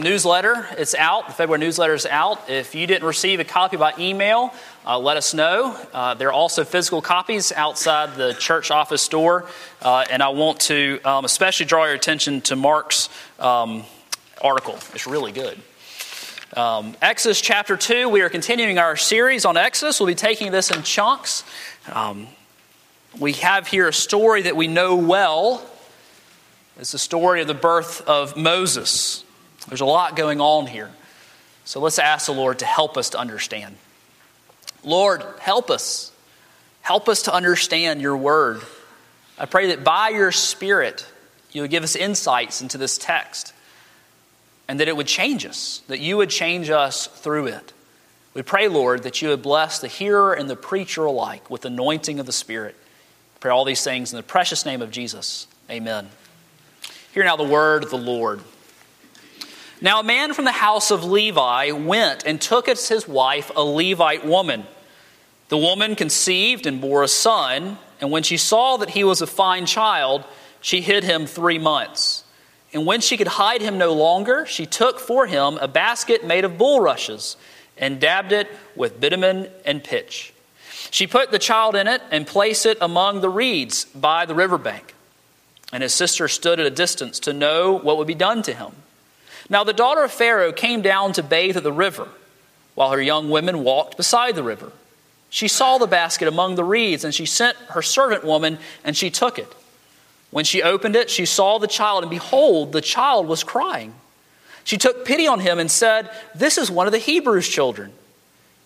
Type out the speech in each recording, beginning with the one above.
newsletter. It's out. The february newsletter is out. If you didn't receive a copy by email uh, let us know. Uh, there are also physical copies outside the church office door. Uh, and i want to um, especially draw your attention to mark's um, article. It's really good. Um, exodus chapter 2 we are continuing our series on exodus. We'll be taking this in chunks. Um, we have here a story that we know well. It's the story of the birth of moses there's a lot going on here. So let's ask the Lord to help us to understand. Lord, help us. Help us to understand your word. I pray that by your Spirit, you would give us insights into this text and that it would change us, that you would change us through it. We pray, Lord, that you would bless the hearer and the preacher alike with anointing of the Spirit. I pray all these things in the precious name of Jesus. Amen. Hear now the word of the Lord. Now, a man from the house of Levi went and took as his wife a Levite woman. The woman conceived and bore a son, and when she saw that he was a fine child, she hid him three months. And when she could hide him no longer, she took for him a basket made of bulrushes and dabbed it with bitumen and pitch. She put the child in it and placed it among the reeds by the riverbank. And his sister stood at a distance to know what would be done to him. Now the daughter of Pharaoh came down to bathe at the river, while her young women walked beside the river. She saw the basket among the reeds, and she sent her servant woman, and she took it. When she opened it, she saw the child, and behold, the child was crying. She took pity on him and said, This is one of the Hebrews' children.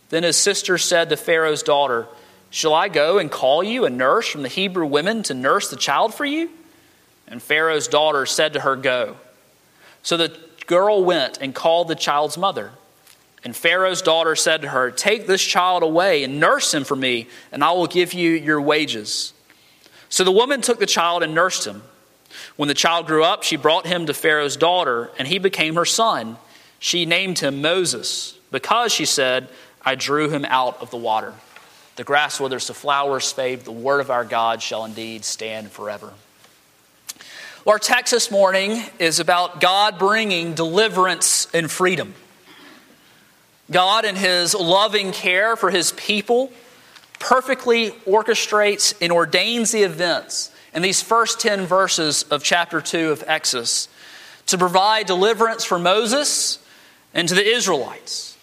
Then his sister said to Pharaoh's daughter, Shall I go and call you a nurse from the Hebrew women to nurse the child for you? And Pharaoh's daughter said to her, Go. So the girl went and called the child's mother. And Pharaoh's daughter said to her, Take this child away and nurse him for me, and I will give you your wages. So the woman took the child and nursed him. When the child grew up, she brought him to Pharaoh's daughter, and he became her son. She named him Moses, because she said, I drew him out of the water. The grass withers, the flowers fade, the word of our God shall indeed stand forever. Our text this morning is about God bringing deliverance and freedom. God, in His loving care for His people, perfectly orchestrates and ordains the events in these first 10 verses of chapter 2 of Exodus to provide deliverance for Moses and to the Israelites,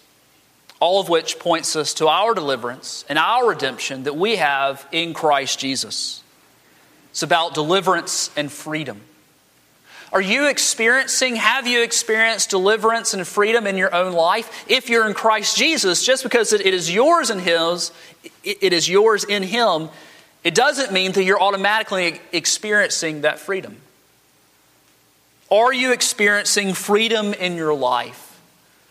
all of which points us to our deliverance and our redemption that we have in Christ Jesus. It's about deliverance and freedom. Are you experiencing, have you experienced deliverance and freedom in your own life? If you're in Christ Jesus, just because it is yours in His, it is yours in Him, it doesn't mean that you're automatically experiencing that freedom. Are you experiencing freedom in your life?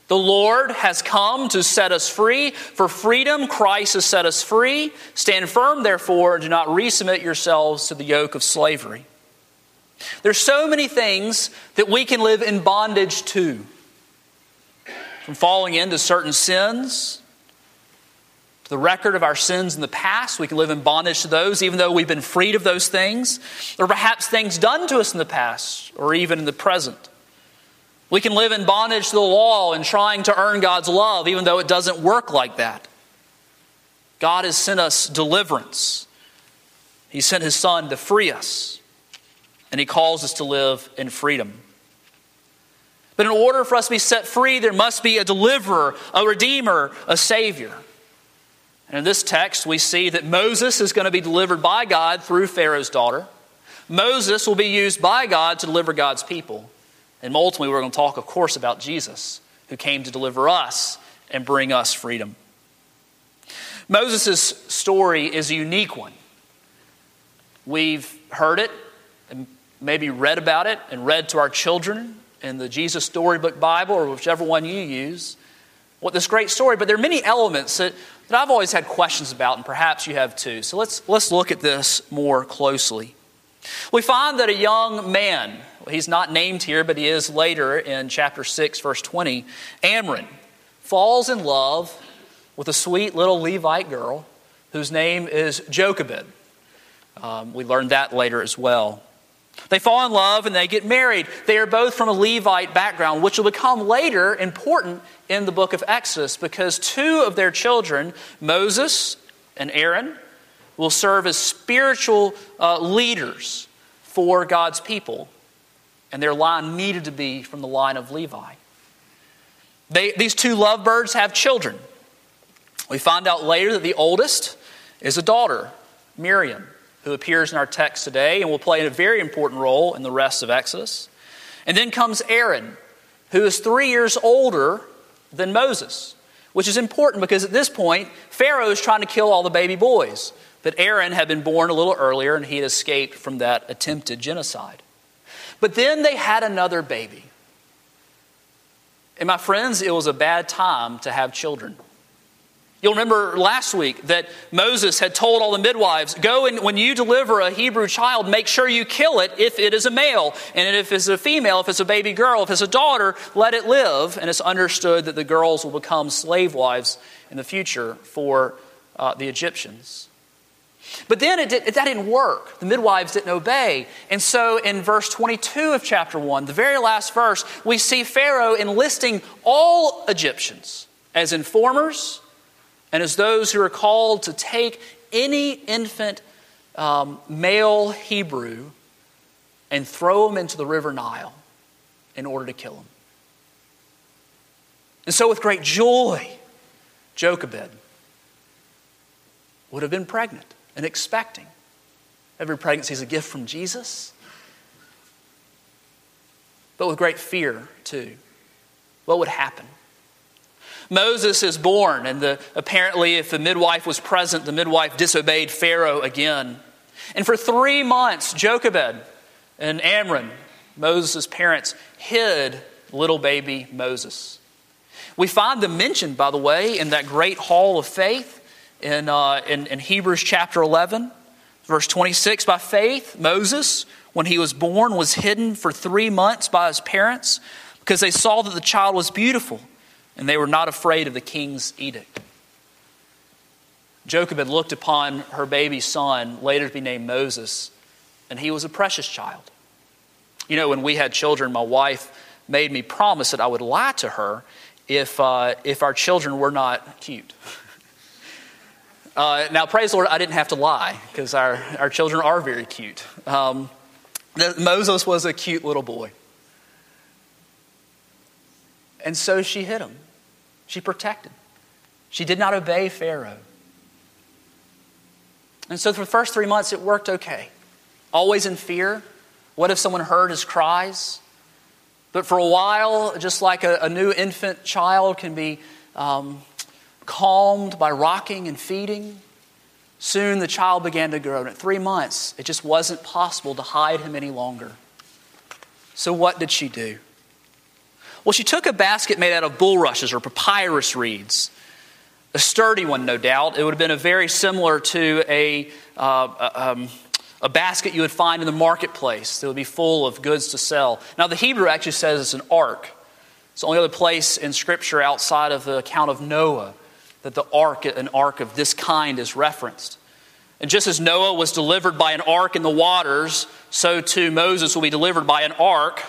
The Lord has come to set us free. For freedom, Christ has set us free. Stand firm, therefore, and do not resubmit yourselves to the yoke of slavery. There's so many things that we can live in bondage to. From falling into certain sins, to the record of our sins in the past, we can live in bondage to those even though we've been freed of those things, or perhaps things done to us in the past, or even in the present. We can live in bondage to the law and trying to earn God's love, even though it doesn't work like that. God has sent us deliverance. He sent His Son to free us and He calls us to live in freedom. But in order for us to be set free, there must be a deliverer, a redeemer, a savior. And in this text, we see that Moses is going to be delivered by God through Pharaoh's daughter. Moses will be used by God to deliver God's people. And ultimately, we're going to talk, of course, about Jesus, who came to deliver us and bring us freedom. Moses' story is a unique one. We've heard it maybe read about it and read to our children in the Jesus Storybook Bible or whichever one you use. What this great story, but there are many elements that, that I've always had questions about, and perhaps you have too. So let's, let's look at this more closely. We find that a young man, he's not named here, but he is later in chapter 6, verse 20, Amram, falls in love with a sweet little Levite girl whose name is Jochebed. Um, we learned that later as well. They fall in love and they get married. They are both from a Levite background, which will become later important in the book of Exodus because two of their children, Moses and Aaron, will serve as spiritual uh, leaders for God's people. And their line needed to be from the line of Levi. They, these two lovebirds have children. We find out later that the oldest is a daughter, Miriam, who appears in our text today and will play a very important role in the rest of Exodus. And then comes Aaron, who is three years older than Moses, which is important because at this point, Pharaoh is trying to kill all the baby boys. But Aaron had been born a little earlier and he had escaped from that attempted genocide. But then they had another baby. And my friends, it was a bad time to have children. You'll remember last week that Moses had told all the midwives, Go and when you deliver a Hebrew child, make sure you kill it if it is a male. And if it's a female, if it's a baby girl, if it's a daughter, let it live. And it's understood that the girls will become slave wives in the future for uh, the Egyptians. But then it did, that didn't work. The midwives didn't obey. And so in verse 22 of chapter 1, the very last verse, we see Pharaoh enlisting all Egyptians as informers and as those who are called to take any infant um, male Hebrew and throw him into the river Nile in order to kill him. And so, with great joy, Jochebed would have been pregnant and expecting. Every pregnancy is a gift from Jesus, but with great fear, too. What would happen? Moses is born, and the, apparently, if the midwife was present, the midwife disobeyed Pharaoh again. And for three months, Jochebed and Amram, Moses' parents, hid little baby Moses. We find them mentioned, by the way, in that great hall of faith in, uh, in, in Hebrews chapter 11, verse 26. By faith, Moses, when he was born, was hidden for three months by his parents because they saw that the child was beautiful and they were not afraid of the king's edict. Jochebed looked upon her baby son, later to be named Moses, and he was a precious child. You know, when we had children, my wife made me promise that I would lie to her if, uh, if our children were not cute. Uh, now, praise the Lord, I didn't have to lie because our, our children are very cute. Um, Moses was a cute little boy. And so she hid him. She protected. She did not obey Pharaoh. And so for the first three months, it worked okay. Always in fear. What if someone heard his cries? But for a while, just like a, a new infant child can be um, calmed by rocking and feeding, soon the child began to grow. And at three months, it just wasn't possible to hide him any longer. So, what did she do? Well, she took a basket made out of bulrushes or papyrus reeds, a sturdy one, no doubt. It would have been a very similar to a, uh, um, a basket you would find in the marketplace that would be full of goods to sell. Now, the Hebrew actually says it's an ark. It's the only other place in Scripture outside of the account of Noah that the ark, an ark of this kind, is referenced. And just as Noah was delivered by an ark in the waters, so too Moses will be delivered by an ark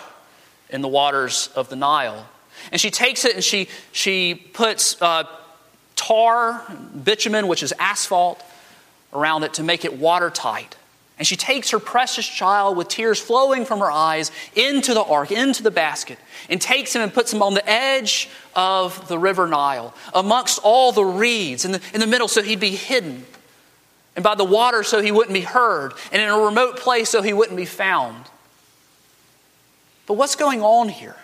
in the waters of the Nile. And she takes it and she, she puts uh, tar, bitumen, which is asphalt, around it to make it watertight. And she takes her precious child with tears flowing from her eyes into the ark, into the basket, and takes him and puts him on the edge of the river Nile, amongst all the reeds in the, in the middle so he'd be hidden, and by the water so he wouldn't be heard, and in a remote place so he wouldn't be found. But what's going on here?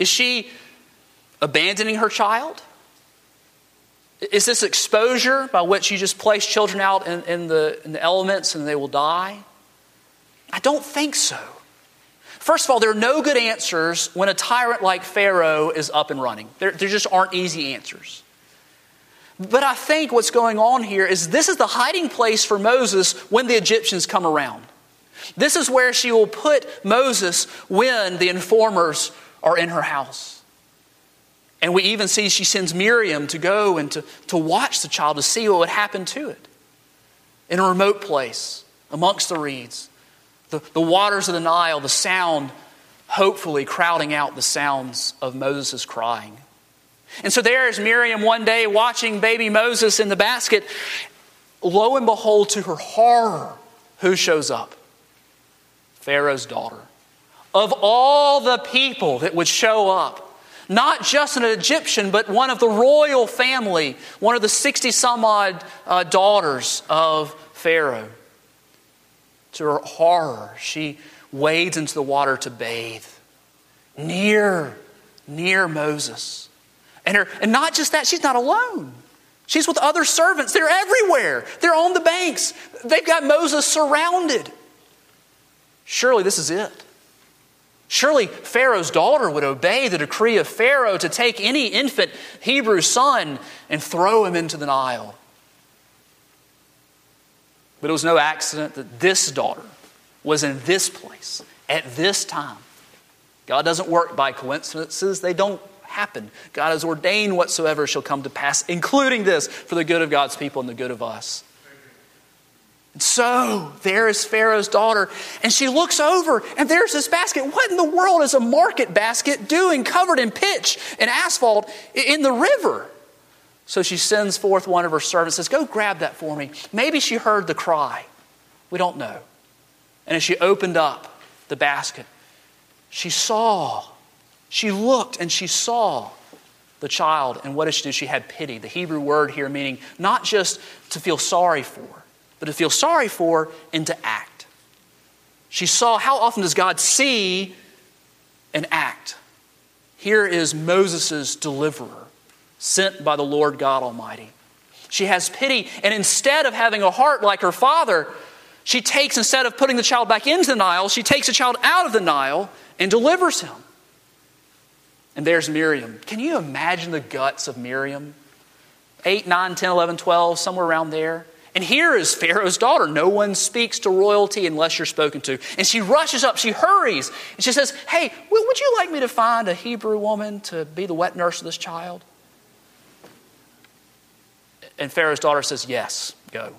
Is she abandoning her child? Is this exposure by which you just place children out in, in, the, in the elements and they will die? I don't think so. First of all, there are no good answers when a tyrant like Pharaoh is up and running. There, there just aren't easy answers. But I think what's going on here is this is the hiding place for Moses when the Egyptians come around. This is where she will put Moses when the informers are in her house. And we even see she sends Miriam to go and to, to watch the child to see what would happen to it in a remote place amongst the reeds The, the waters of the Nile, the sound hopefully crowding out the sounds of Moses' crying. And so there is Miriam one day watching baby Moses in the basket. Lo and behold, to her horror, who shows up? Pharaoh's daughter. Of all the people that would show up, not just an Egyptian, but one of the royal family, one of the 60 some odd uh, daughters of Pharaoh. To her horror, she wades into the water to bathe near, near Moses. And, her, and not just that, she's not alone. She's with other servants. They're everywhere. They're on the banks. They've got Moses surrounded. Surely this is it. Surely Pharaoh's daughter would obey the decree of Pharaoh to take any infant Hebrew son and throw him into the Nile. But it was no accident that this daughter was in this place at this time. God doesn't work by coincidences, they don't happen. God has ordained whatsoever shall come to pass, including this, for the good of God's people and the good of us. And so there is Pharaoh's daughter, and she looks over, and there's this basket. What in the world is a market basket doing covered in pitch and asphalt in the river? So she sends forth one of her servants, says, Go grab that for me. Maybe she heard the cry. We don't know. And as she opened up the basket, she saw she looked and she saw the child, and what did she do? She had pity. The Hebrew word here meaning not just to feel sorry for, but to feel sorry for and to act. She saw how often does God see and act? Here is Moses' deliverer, sent by the Lord God Almighty. She has pity, and instead of having a heart like her father, she takes, instead of putting the child back into the Nile, she takes the child out of the Nile and delivers him. And there's Miriam. Can you imagine the guts of Miriam? 8, 9, 10, 11, 12, somewhere around there. And here is Pharaoh's daughter. No one speaks to royalty unless you're spoken to. And she rushes up, she hurries, and she says, Hey, would you like me to find a Hebrew woman to be the wet nurse of this child? And Pharaoh's daughter says, Yes, go.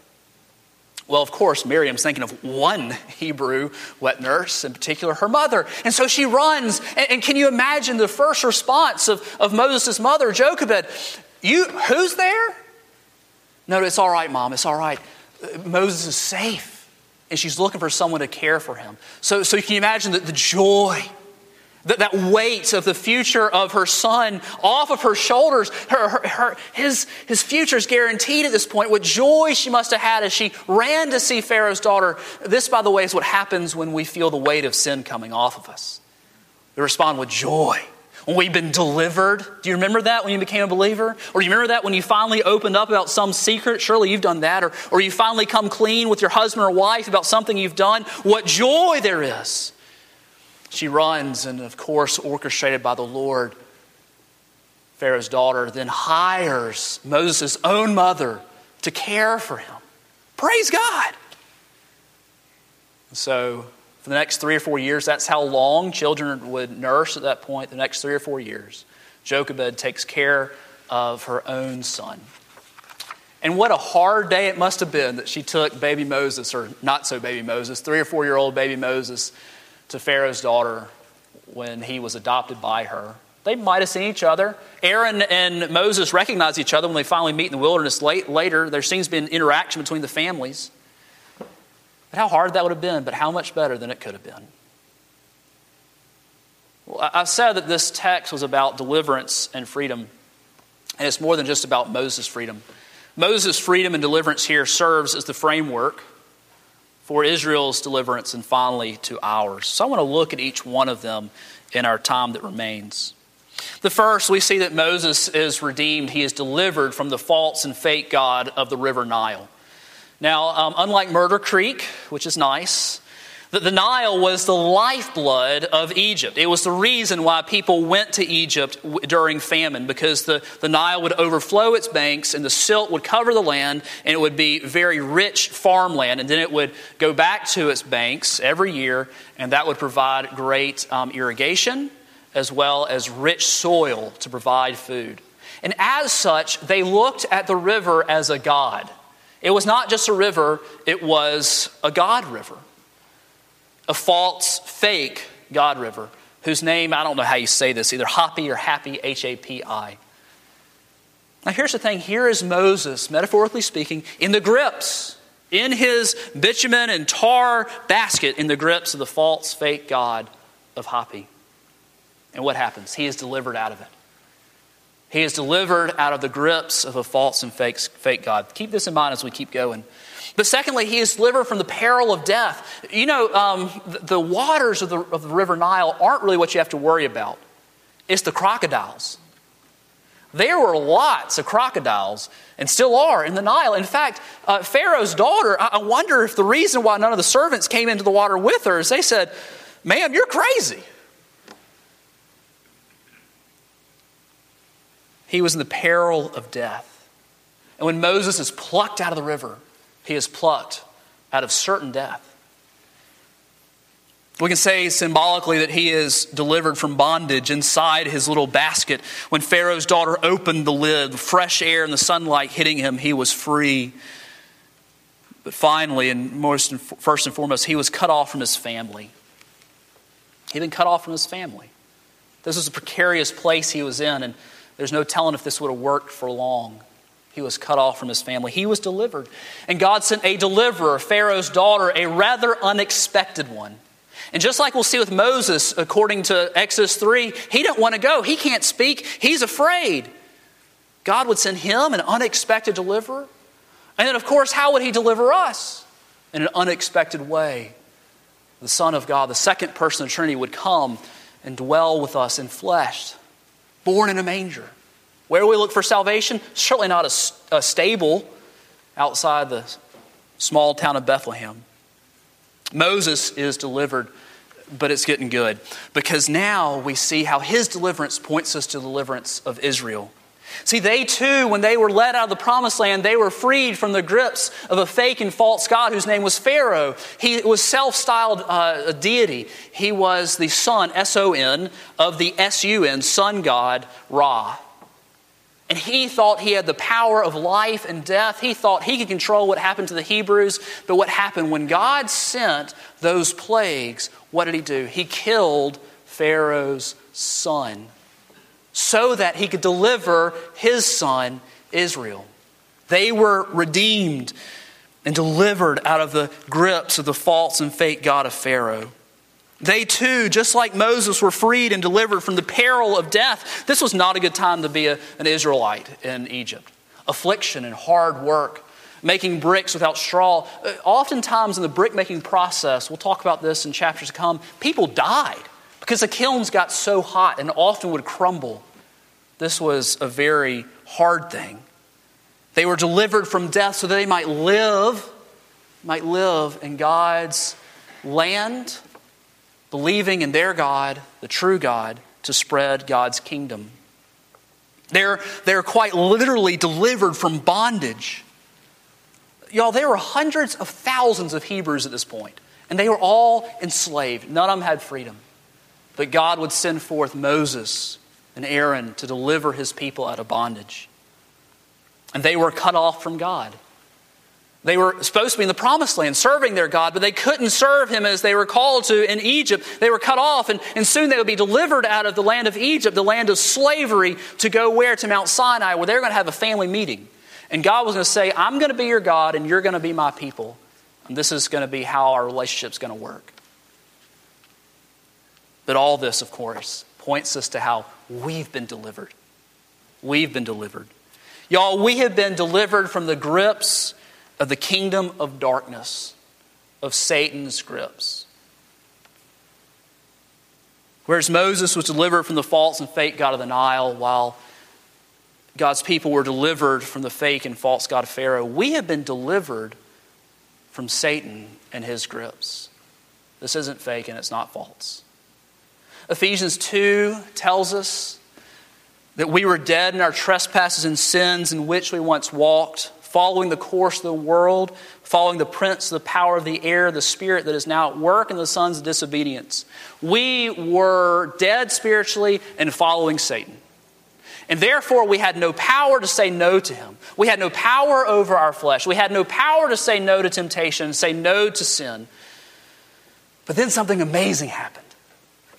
Well, of course, Miriam's thinking of one Hebrew wet nurse, in particular her mother. And so she runs. And, and can you imagine the first response of, of Moses' mother, Jochebed? You, who's there? No, it's all right, mom. It's all right. Uh, Moses is safe. And she's looking for someone to care for him. So, so you can imagine that the joy that, that weight of the future of her son off of her shoulders. Her, her, her, his, his future is guaranteed at this point. What joy she must have had as she ran to see Pharaoh's daughter. This, by the way, is what happens when we feel the weight of sin coming off of us. We respond with joy. When we've been delivered, do you remember that when you became a believer? Or do you remember that when you finally opened up about some secret? Surely you've done that. Or, or you finally come clean with your husband or wife about something you've done. What joy there is she runs, and of course, orchestrated by the Lord, Pharaoh's daughter then hires Moses' own mother to care for him. Praise God. So, for the next three or four years, that's how long children would nurse at that point, the next three or four years. Jochebed takes care of her own son. And what a hard day it must have been that she took baby Moses, or not so baby Moses, three or four year old baby Moses, to Pharaoh's daughter when he was adopted by her. They might have seen each other. Aaron and Moses recognize each other when they finally meet in the wilderness late, later. There seems to be an interaction between the families. But how hard that would have been, but how much better than it could have been. Well, I said that this text was about deliverance and freedom, and it's more than just about Moses' freedom. Moses' freedom and deliverance here serves as the framework for Israel's deliverance and finally to ours. So I want to look at each one of them in our time that remains. The first, we see that Moses is redeemed. He is delivered from the false and fake God of the river Nile. Now, um, unlike Murder Creek, which is nice, the Nile was the lifeblood of Egypt. It was the reason why people went to Egypt during famine, because the, the Nile would overflow its banks and the silt would cover the land and it would be very rich farmland. And then it would go back to its banks every year and that would provide great um, irrigation as well as rich soil to provide food. And as such, they looked at the river as a god. It was not just a river, it was a God river. a false, fake God river, whose name, I don't know how you say this, either Hapi or Happy, H A P I. Now, here's the thing here is Moses, metaphorically speaking, in the grips, in his bitumen and tar basket, in the grips of the false, fake God of Hapi. And what happens? He is delivered out of it. He is delivered out of the grips of a false and fake, fake God. Keep this in mind as we keep going. But secondly, he is delivered from the peril of death. You know, um, the, the, waters of the, of the river Nile aren't really what you have to worry about, it's the crocodiles. There were lots of crocodiles, and still are, in the Nile. In fact, uh, Pharaoh's daughter, I, I wonder if the reason why none of the servants came into the water with her is they said, Ma'am, you're crazy. He was in the peril of death. And when Moses is plucked out of the river, he is plucked out of certain death. We can say symbolically that he is delivered from bondage inside his little basket. When Pharaoh's daughter opened the lid, fresh air and the sunlight hitting him, he was free. But finally, and most first and foremost, he was cut off from his family. He'd been cut off from his family. This was a precarious place he was in, and there's no telling if this would have worked for long. He was cut off from his family. He was delivered. And God sent a deliverer, Pharaoh's daughter, a rather unexpected one. And just like we'll see with Moses, according to Exodus 3, he didn't want to go. He can't speak. He's afraid. God would send him an unexpected deliverer. And then, of course, how would he deliver us? In an unexpected way. The Son of God, the second person of the Trinity, would come and dwell with us in flesh, born in a manger. Where we look for salvation? Certainly not a, a stable outside the small town of Bethlehem. Moses is delivered, but it's getting good because now we see how his deliverance points us to the deliverance of Israel. See, they too, when they were led out of the promised land, they were freed from the grips of a fake and false God whose name was Pharaoh. He was self styled uh, a deity. He was the son, S O N, of the S U N, sun god Ra. And he thought he had the power of life and death. He thought he could control what happened to the Hebrews. But what happened when God sent those plagues? What did he do? He killed Pharaoh's son so that he could deliver his son, Israel. They were redeemed and delivered out of the grips of the false and fake God of Pharaoh. They too, just like Moses, were freed and delivered from the peril of death. This was not a good time to be a, an Israelite in Egypt. Affliction and hard work, making bricks without straw. Uh, oftentimes in the brick making process, we'll talk about this in chapters to come, people died because the kilns got so hot and often would crumble. This was a very hard thing. They were delivered from death so that they might live, might live in God's land believing in their God, the true God, to spread God's kingdom. They're, they're quite literally delivered from bondage. Y'all, there were hundreds of thousands of Hebrews at this point, and they were all enslaved. None of them had freedom. But God would send forth Moses and Aaron to deliver his people out of bondage. And they were cut off from God. They were supposed to be in the promised land serving their God, but they couldn't serve him as they were called to in Egypt. They were cut off, and, and soon they would be delivered out of the land of Egypt, the land of slavery, to go where? To Mount Sinai, where they're going to have a family meeting. And God was going to say, I'm going to be your God, and you're going to be my people. And this is going to be how our relationship's going to work. But all this, of course, points us to how we've been delivered. We've been delivered. Y'all, we have been delivered from the grips of the kingdom of darkness, of Satan's grips. Whereas Moses was delivered from the false and fake God of the Nile, while God's people were delivered from the fake and false God of Pharaoh, we have been delivered from Satan and his grips. This isn't fake and it's not false. Ephesians 2 tells us that we were dead in our trespasses and sins in which we once walked following the course of the world, following the prince, of the power of the air, the spirit that is now at work in the sons of disobedience. We were dead spiritually and following Satan. And therefore, we had no power to say no to him. We had no power over our flesh. We had no power to say no to temptation, say no to sin. But then something amazing happened.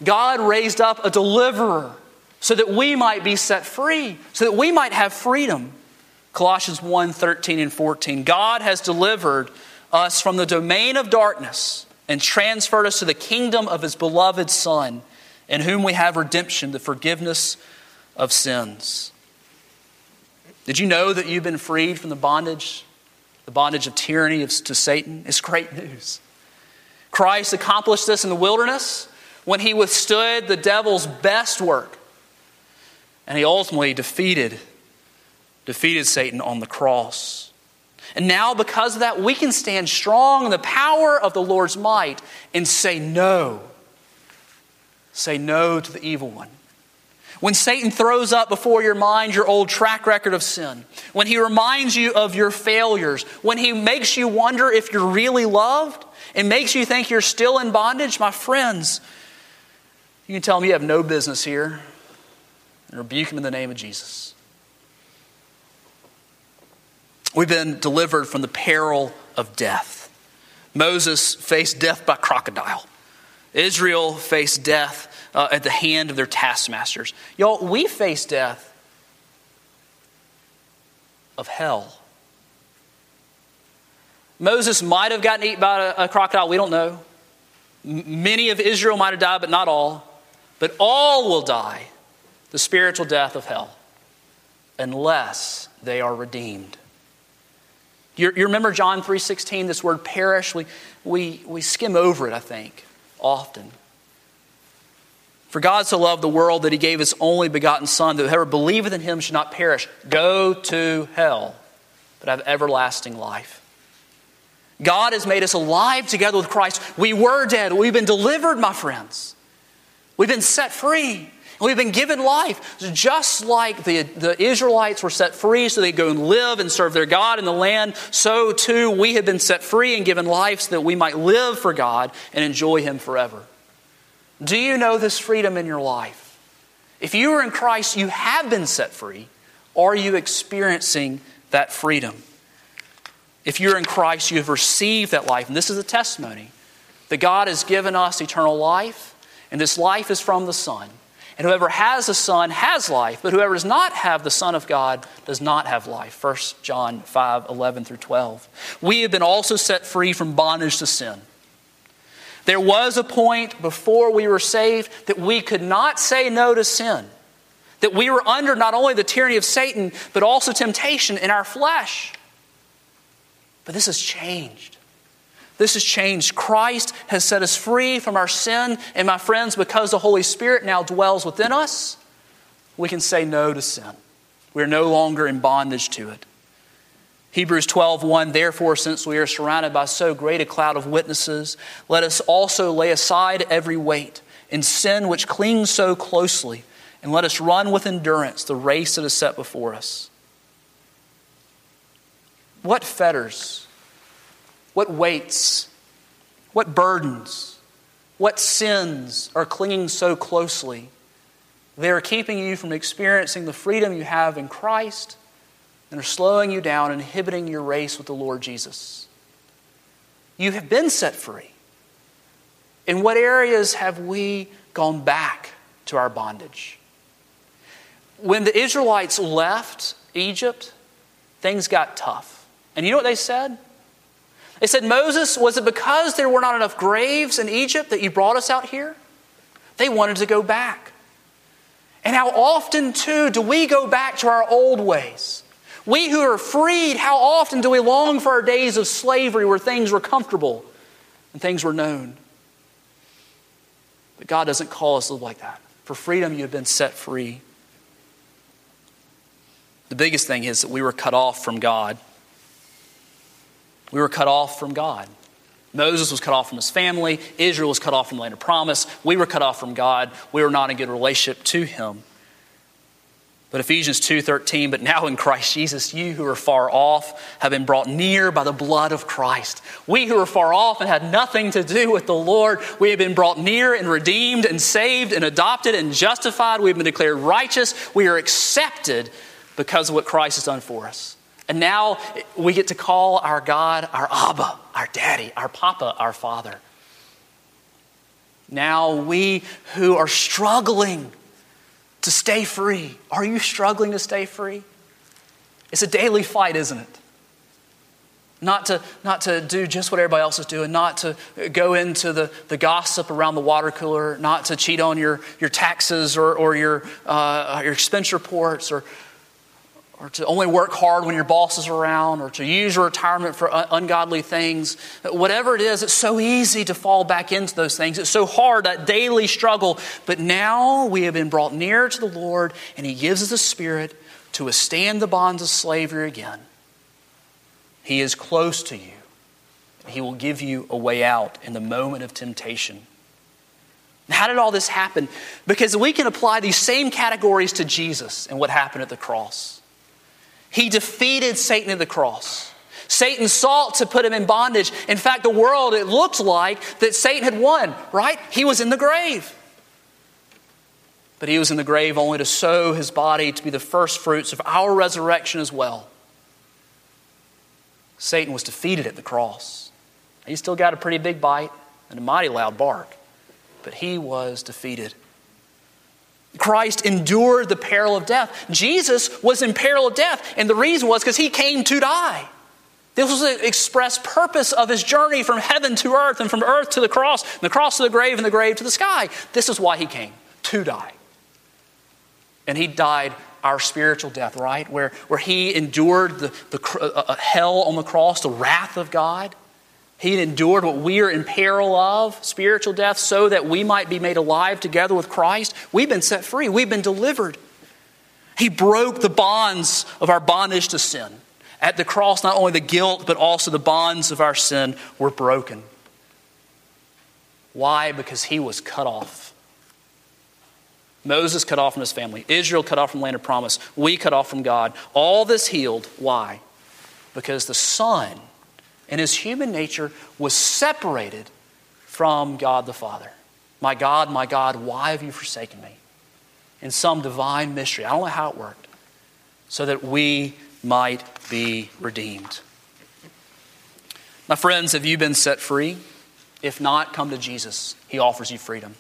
God raised up a deliverer so that we might be set free, so that we might have freedom. Colossians 1 13 and 14. God has delivered us from the domain of darkness and transferred us to the kingdom of his beloved Son, in whom we have redemption, the forgiveness of sins. Did you know that you've been freed from the bondage, the bondage of tyranny to Satan? It's great news. Christ accomplished this in the wilderness when he withstood the devil's best work. And he ultimately defeated, defeated Satan on the cross. And now, because of that, we can stand strong in the power of the Lord's might and say no. Say no to the evil one. When Satan throws up before your mind your old track record of sin, when he reminds you of your failures, when he makes you wonder if you're really loved and makes you think you're still in bondage, my friends, you can tell him you have no business here and rebuke him in the name of Jesus. We've been delivered from the peril of death. Moses faced death by crocodile. Israel faced death uh, at the hand of their taskmasters. Y'all, we face death of hell. Moses might have gotten eaten by a, a crocodile, we don't know. M- many of Israel might have died, but not all. But all will die the spiritual death of hell unless they are redeemed. You, you remember John 3.16, this word perish? We, we, we skim over it, I think, often. For God so loved the world that he gave his only begotten Son, that whoever believeth in him should not perish, go to hell, but have everlasting life. God has made us alive together with Christ. We were dead. We've been delivered, my friends. We've been set free. We've been given life. Just like the, the Israelites were set free so they go and live and serve their God in the land, so too we have been set free and given life so that we might live for God and enjoy Him forever. Do you know this freedom in your life? If you are in Christ, you have been set free. Are you experiencing that freedom? If you're in Christ, you have received that life. And this is a testimony that God has given us eternal life and this life is from the Son. And whoever has the Son has life, but whoever does not have the Son of God does not have life. 1 John 5 11 through 12. We have been also set free from bondage to sin. There was a point before we were saved that we could not say no to sin. That we were under not only the tyranny of Satan, but also temptation in our flesh. But this has changed. This has changed. Christ has set us free from our sin. And my friends, because the Holy Spirit now dwells within us, we can say no to sin. We are no longer in bondage to it. Hebrews 12, 1, Therefore, since we are surrounded by so great a cloud of witnesses, let us also lay aside every weight and sin which clings so closely, and let us run with endurance the race that is set before us. What fetters what weights, what burdens, what sins are clinging so closely? They are keeping you from experiencing the freedom you have in Christ and are slowing you down, inhibiting your race with the Lord Jesus. You have been set free. In what areas have we gone back to our bondage? When the Israelites left Egypt, things got tough. And you know what they said? They said, Moses, was it because there were not enough graves in Egypt that you brought us out here? They wanted to go back. And how often, too, do we go back to our old ways? We who are freed, how often do we long for our days of slavery where things were comfortable and things were known? But God doesn't call us to live like that. For freedom, you have been set free. The biggest thing is that we were cut off from God. We were cut off from God. Moses was cut off from his family. Israel was cut off from the land of promise. We were cut off from God. We were not in good relationship to him. But Ephesians 2:13, but now in Christ Jesus, you who are far off have been brought near by the blood of Christ. We who are far off and had nothing to do with the Lord, we have been brought near and redeemed and saved and adopted and justified. We have been declared righteous. We are accepted because of what Christ has done for us. And now we get to call our God our Abba, our Daddy, our Papa, our Father. Now, we who are struggling to stay free, are you struggling to stay free? It's a daily fight, isn't it? Not to, not to do just what everybody else is doing, not to go into the, the gossip around the water cooler, not to cheat on your, your taxes or, or your, uh, your expense reports, or, or to only work hard when your boss is around, or to use your retirement for un- ungodly things. Whatever it is, it's so easy to fall back into those things. It's so hard, that daily struggle. But now we have been brought near to the Lord, and He gives us a spirit to withstand the bonds of slavery again. He is close to you. He will give you a way out in the moment of temptation. How did all this happen? Because we can apply these same categories to Jesus and what happened at the cross. He defeated Satan at the cross. Satan sought to put him in bondage. In fact, the world, it looked like that Satan had won, right? He was in the grave. But he was in the grave only to sow his body to be the first fruits of our resurrection as well. Satan was defeated at the cross. He still got a pretty big bite and a mighty loud bark, but he was defeated. Christ endured the peril of death. Jesus was in peril of death, and the reason was because he came to die. This was the express purpose of his journey from heaven to earth and from earth to the cross, and the cross to the grave and the grave to the sky. This is why he came to die. And he died our spiritual death, right? Where, where he endured the, the uh, uh, hell on the cross, the wrath of God. He endured what we are in peril of, spiritual death, so that we might be made alive together with Christ. We've been set free, we've been delivered. He broke the bonds of our bondage to sin. At the cross, not only the guilt, but also the bonds of our sin were broken. Why? Because he was cut off Moses cut off from his family. Israel cut off from land of promise. We cut off from God. All this healed. Why? Because the Son in his human nature was separated from God the Father. My God, my God, why have you forsaken me? In some divine mystery. I don't know how it worked. So that we might be redeemed. My friends, have you been set free? If not, come to Jesus. He offers you freedom.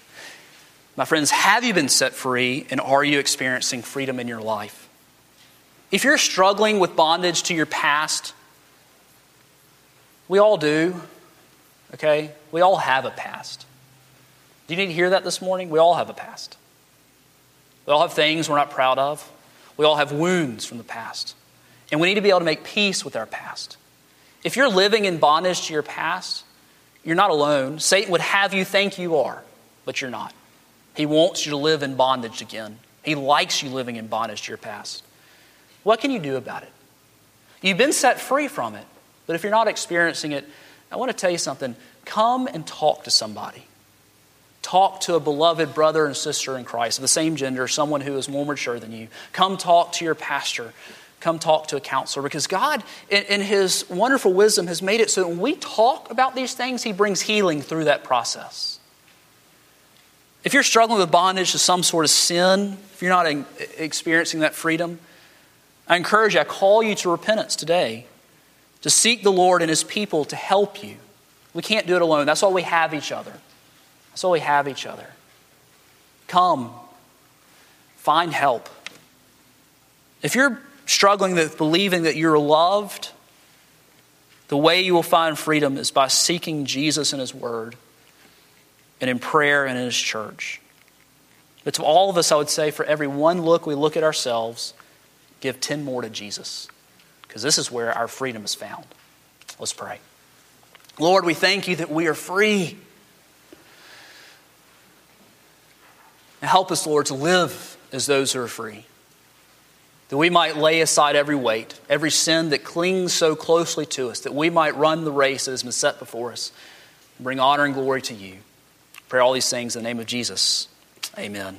My friends, have you been set free and are you experiencing freedom in your life? If you're struggling with bondage to your past, we all do, okay? We all have a past. Do you need to hear that this morning? We all have a past. We all have things we're not proud of. We all have wounds from the past. And we need to be able to make peace with our past. If you're living in bondage to your past, you're not alone. Satan would have you think you are, but you're not. He wants you to live in bondage again. He likes you living in bondage to your past. What can you do about it? You've been set free from it, but if you're not experiencing it, I want to tell you something. Come and talk to somebody. Talk to a beloved brother and sister in Christ of the same gender, someone who is more mature than you. Come talk to your pastor. Come talk to a counselor because God, in, in His wonderful wisdom, has made it so that when we talk about these things, He brings healing through that process. If you're struggling with bondage to some sort of sin, if you're not experiencing that freedom, I encourage you, I call you to repentance today, to seek the Lord and His people to help you. We can't do it alone. That's why we have each other. That's why we have each other. Come, find help. If you're struggling with believing that you're loved, the way you will find freedom is by seeking Jesus and His Word and in prayer and in His church. But to all of us, I would say, for every one look we look at ourselves, give 10 more to Jesus, because this is where our freedom is found. Let's pray. Lord, we thank you that we are free. And help us, Lord, to live as those who are free. That we might lay aside every weight, every sin that clings so closely to us, that we might run the race that has been set before us, bring honor and glory to you. Pray all these things in the name of Jesus. Amen.